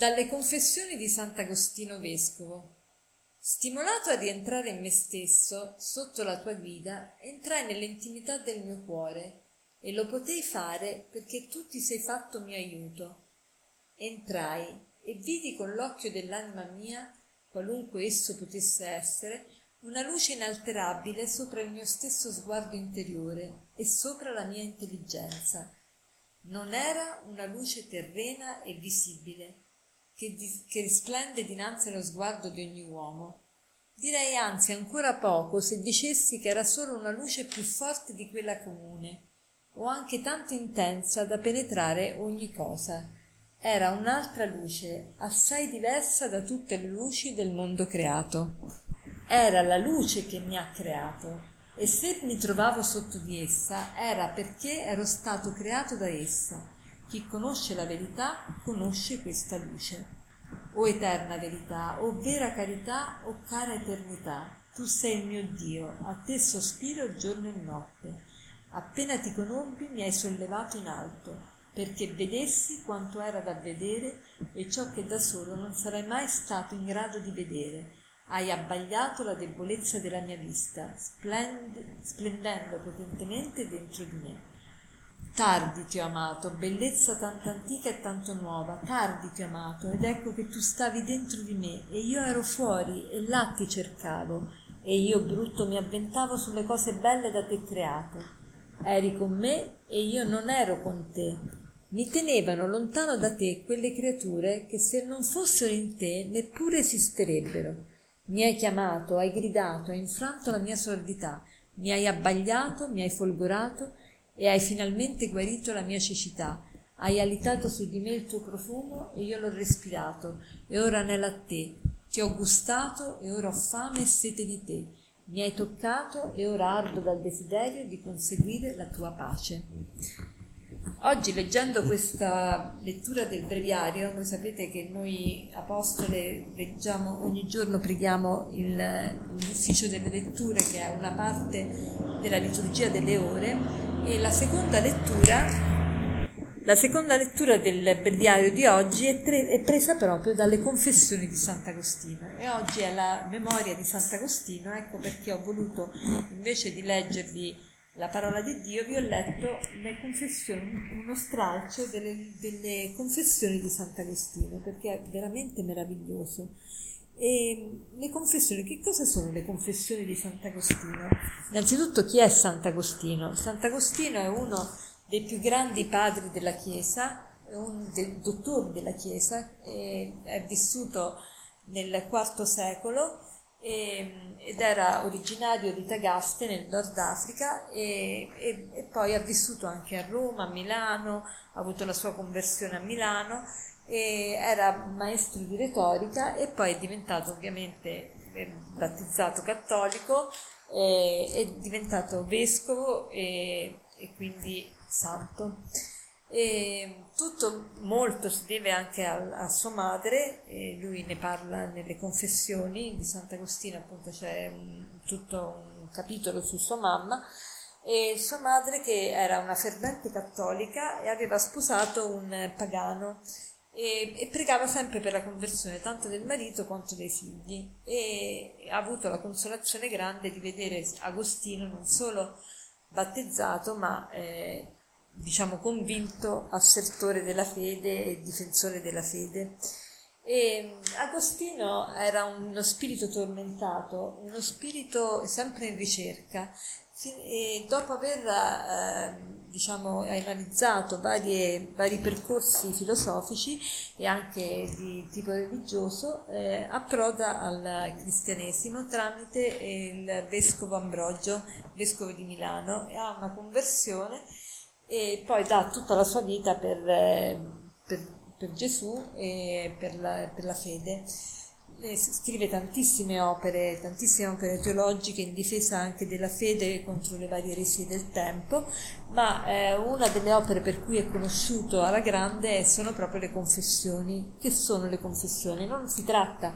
Dalle confessioni di Sant'Agostino Vescovo. Stimolato a rientrare in me stesso, sotto la tua guida, entrai nell'intimità del mio cuore e lo potei fare perché tu ti sei fatto mio aiuto. Entrai e vidi con l'occhio dell'anima mia, qualunque esso potesse essere, una luce inalterabile sopra il mio stesso sguardo interiore e sopra la mia intelligenza. Non era una luce terrena e visibile, che, di, che risplende dinanzi allo sguardo di ogni uomo. Direi anzi ancora poco se dicessi che era solo una luce più forte di quella comune, o anche tanto intensa da penetrare ogni cosa. Era un'altra luce, assai diversa da tutte le luci del mondo creato. Era la luce che mi ha creato, e se mi trovavo sotto di essa era perché ero stato creato da essa chi conosce la verità conosce questa luce. O eterna verità, o vera carità, o cara eternità, tu sei il mio Dio, a te sospiro giorno e notte. Appena ti conobbi mi hai sollevato in alto, perché vedessi quanto era da vedere e ciò che da solo non sarai mai stato in grado di vedere. Hai abbagliato la debolezza della mia vista, splend- splendendo potentemente dentro di me. Tardi ti ho amato, bellezza tanto antica e tanto nuova, tardi ti ho amato, ed ecco che tu stavi dentro di me, e io ero fuori, e là ti cercavo, e io brutto mi avventavo sulle cose belle da te create. Eri con me e io non ero con te. Mi tenevano lontano da te quelle creature che se non fossero in te neppure esisterebbero. Mi hai chiamato, hai gridato, hai infranto la mia sordità, mi hai abbagliato, mi hai folgorato, e hai finalmente guarito la mia cecità. Hai alitato su di me il tuo profumo e io l'ho respirato e ora anelo a te. Ti ho gustato e ora ho fame e sete di te. Mi hai toccato e ora ardo dal desiderio di conseguire la tua pace. Oggi leggendo questa lettura del breviario, voi sapete che noi apostole leggiamo ogni giorno, preghiamo il, l'ufficio delle letture che è una parte della liturgia delle ore e la seconda lettura, la seconda lettura del breviario di oggi è, tre, è, presa proprio dalle confessioni di Sant'Agostino e oggi è la memoria di Sant'Agostino, ecco perché ho voluto invece di leggervi la parola di Dio vi ho letto uno stralcio delle, delle confessioni di Sant'Agostino perché è veramente meraviglioso. E le confessioni, che cosa sono le confessioni di Sant'Agostino? Innanzitutto chi è Sant'Agostino? Sant'Agostino è uno dei più grandi padri della Chiesa, un dei dottori della Chiesa, è vissuto nel IV secolo ed era originario di Tagaste nel Nord Africa e, e, e poi ha vissuto anche a Roma, a Milano, ha avuto la sua conversione a Milano era maestro di retorica e poi è diventato ovviamente eh, battezzato cattolico, e, è diventato vescovo e, e quindi santo. E tutto molto si deve anche a, a sua madre, lui ne parla nelle confessioni di Sant'Agostino, appunto c'è un, tutto un capitolo su sua mamma, e sua madre che era una fervente cattolica e aveva sposato un pagano e, e, pregava sempre per la conversione tanto del marito quanto dei figli e ha avuto la consolazione grande di vedere Agostino non solo battezzato ma eh, diciamo convinto assertore della fede e difensore della fede. E Agostino era uno spirito tormentato, uno spirito sempre in ricerca e dopo aver eh, diciamo, analizzato varie, vari percorsi filosofici e anche di tipo religioso, eh, approda al cristianesimo tramite il vescovo Ambrogio, vescovo di Milano, e ha una conversione e poi dà tutta la sua vita per, eh, per, per Gesù e per la, per la fede scrive tantissime opere, tantissime opere teologiche in difesa anche della fede contro le varie eresie del tempo, ma eh, una delle opere per cui è conosciuto alla grande sono proprio le confessioni. Che sono le confessioni? Non si tratta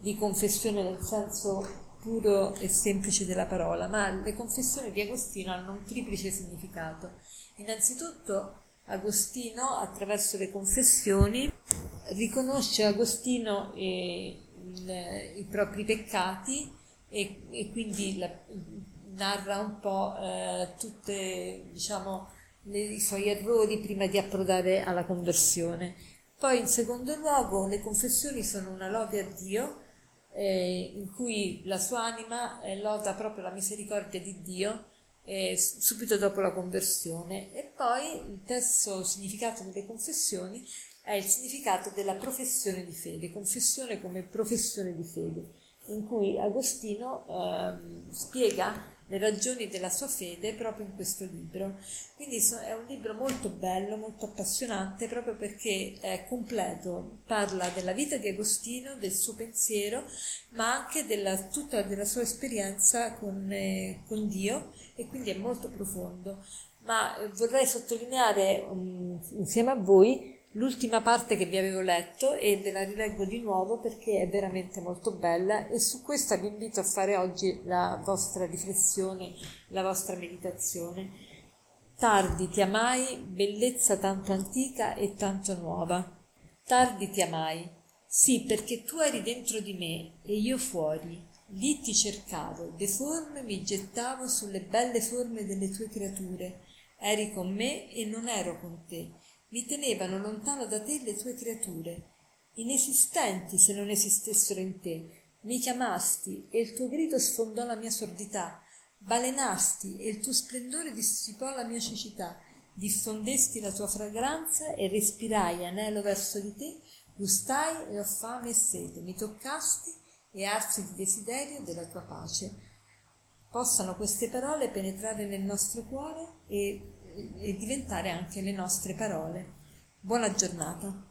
di confessione nel senso puro e semplice della parola, ma le confessioni di Agostino hanno un triplice significato. Innanzitutto Agostino, attraverso le confessioni, riconosce Agostino eh, il, i propri peccati e, e quindi la, narra un po' eh, tutti diciamo, i suoi errori prima di approdare alla conversione. Poi in secondo luogo le confessioni sono una lode a Dio eh, in cui la sua anima eh, loda proprio la misericordia di Dio eh, subito dopo la conversione. E poi il terzo significato delle confessioni è il significato della professione di fede, confessione come professione di fede, in cui Agostino ehm, spiega le ragioni della sua fede proprio in questo libro. Quindi è un libro molto bello, molto appassionante, proprio perché è completo, parla della vita di Agostino, del suo pensiero, ma anche della, tutta della sua esperienza con, eh, con Dio e quindi è molto profondo. Ma eh, vorrei sottolineare um, insieme a voi l'ultima parte che vi avevo letto e ve la rileggo di nuovo perché è veramente molto bella e su questa vi invito a fare oggi la vostra riflessione, la vostra meditazione. Tardi ti amai, bellezza tanto antica e tanto nuova. Tardi ti amai, sì, perché tu eri dentro di me e io fuori. Lì ti cercavo, deforme mi gettavo sulle belle forme delle tue creature. Eri con me e non ero con te mi tenevano lontano da te le tue creature, inesistenti se non esistessero in te. Mi chiamasti e il tuo grido sfondò la mia sordità, balenasti e il tuo splendore dissipò la mia cecità, diffondesti la tua fragranza e respirai anelo verso di te, gustai e ho fame e sete, mi toccasti e arsi di desiderio della tua pace. Possano queste parole penetrare nel nostro cuore e e diventare anche le nostre parole. Buona giornata.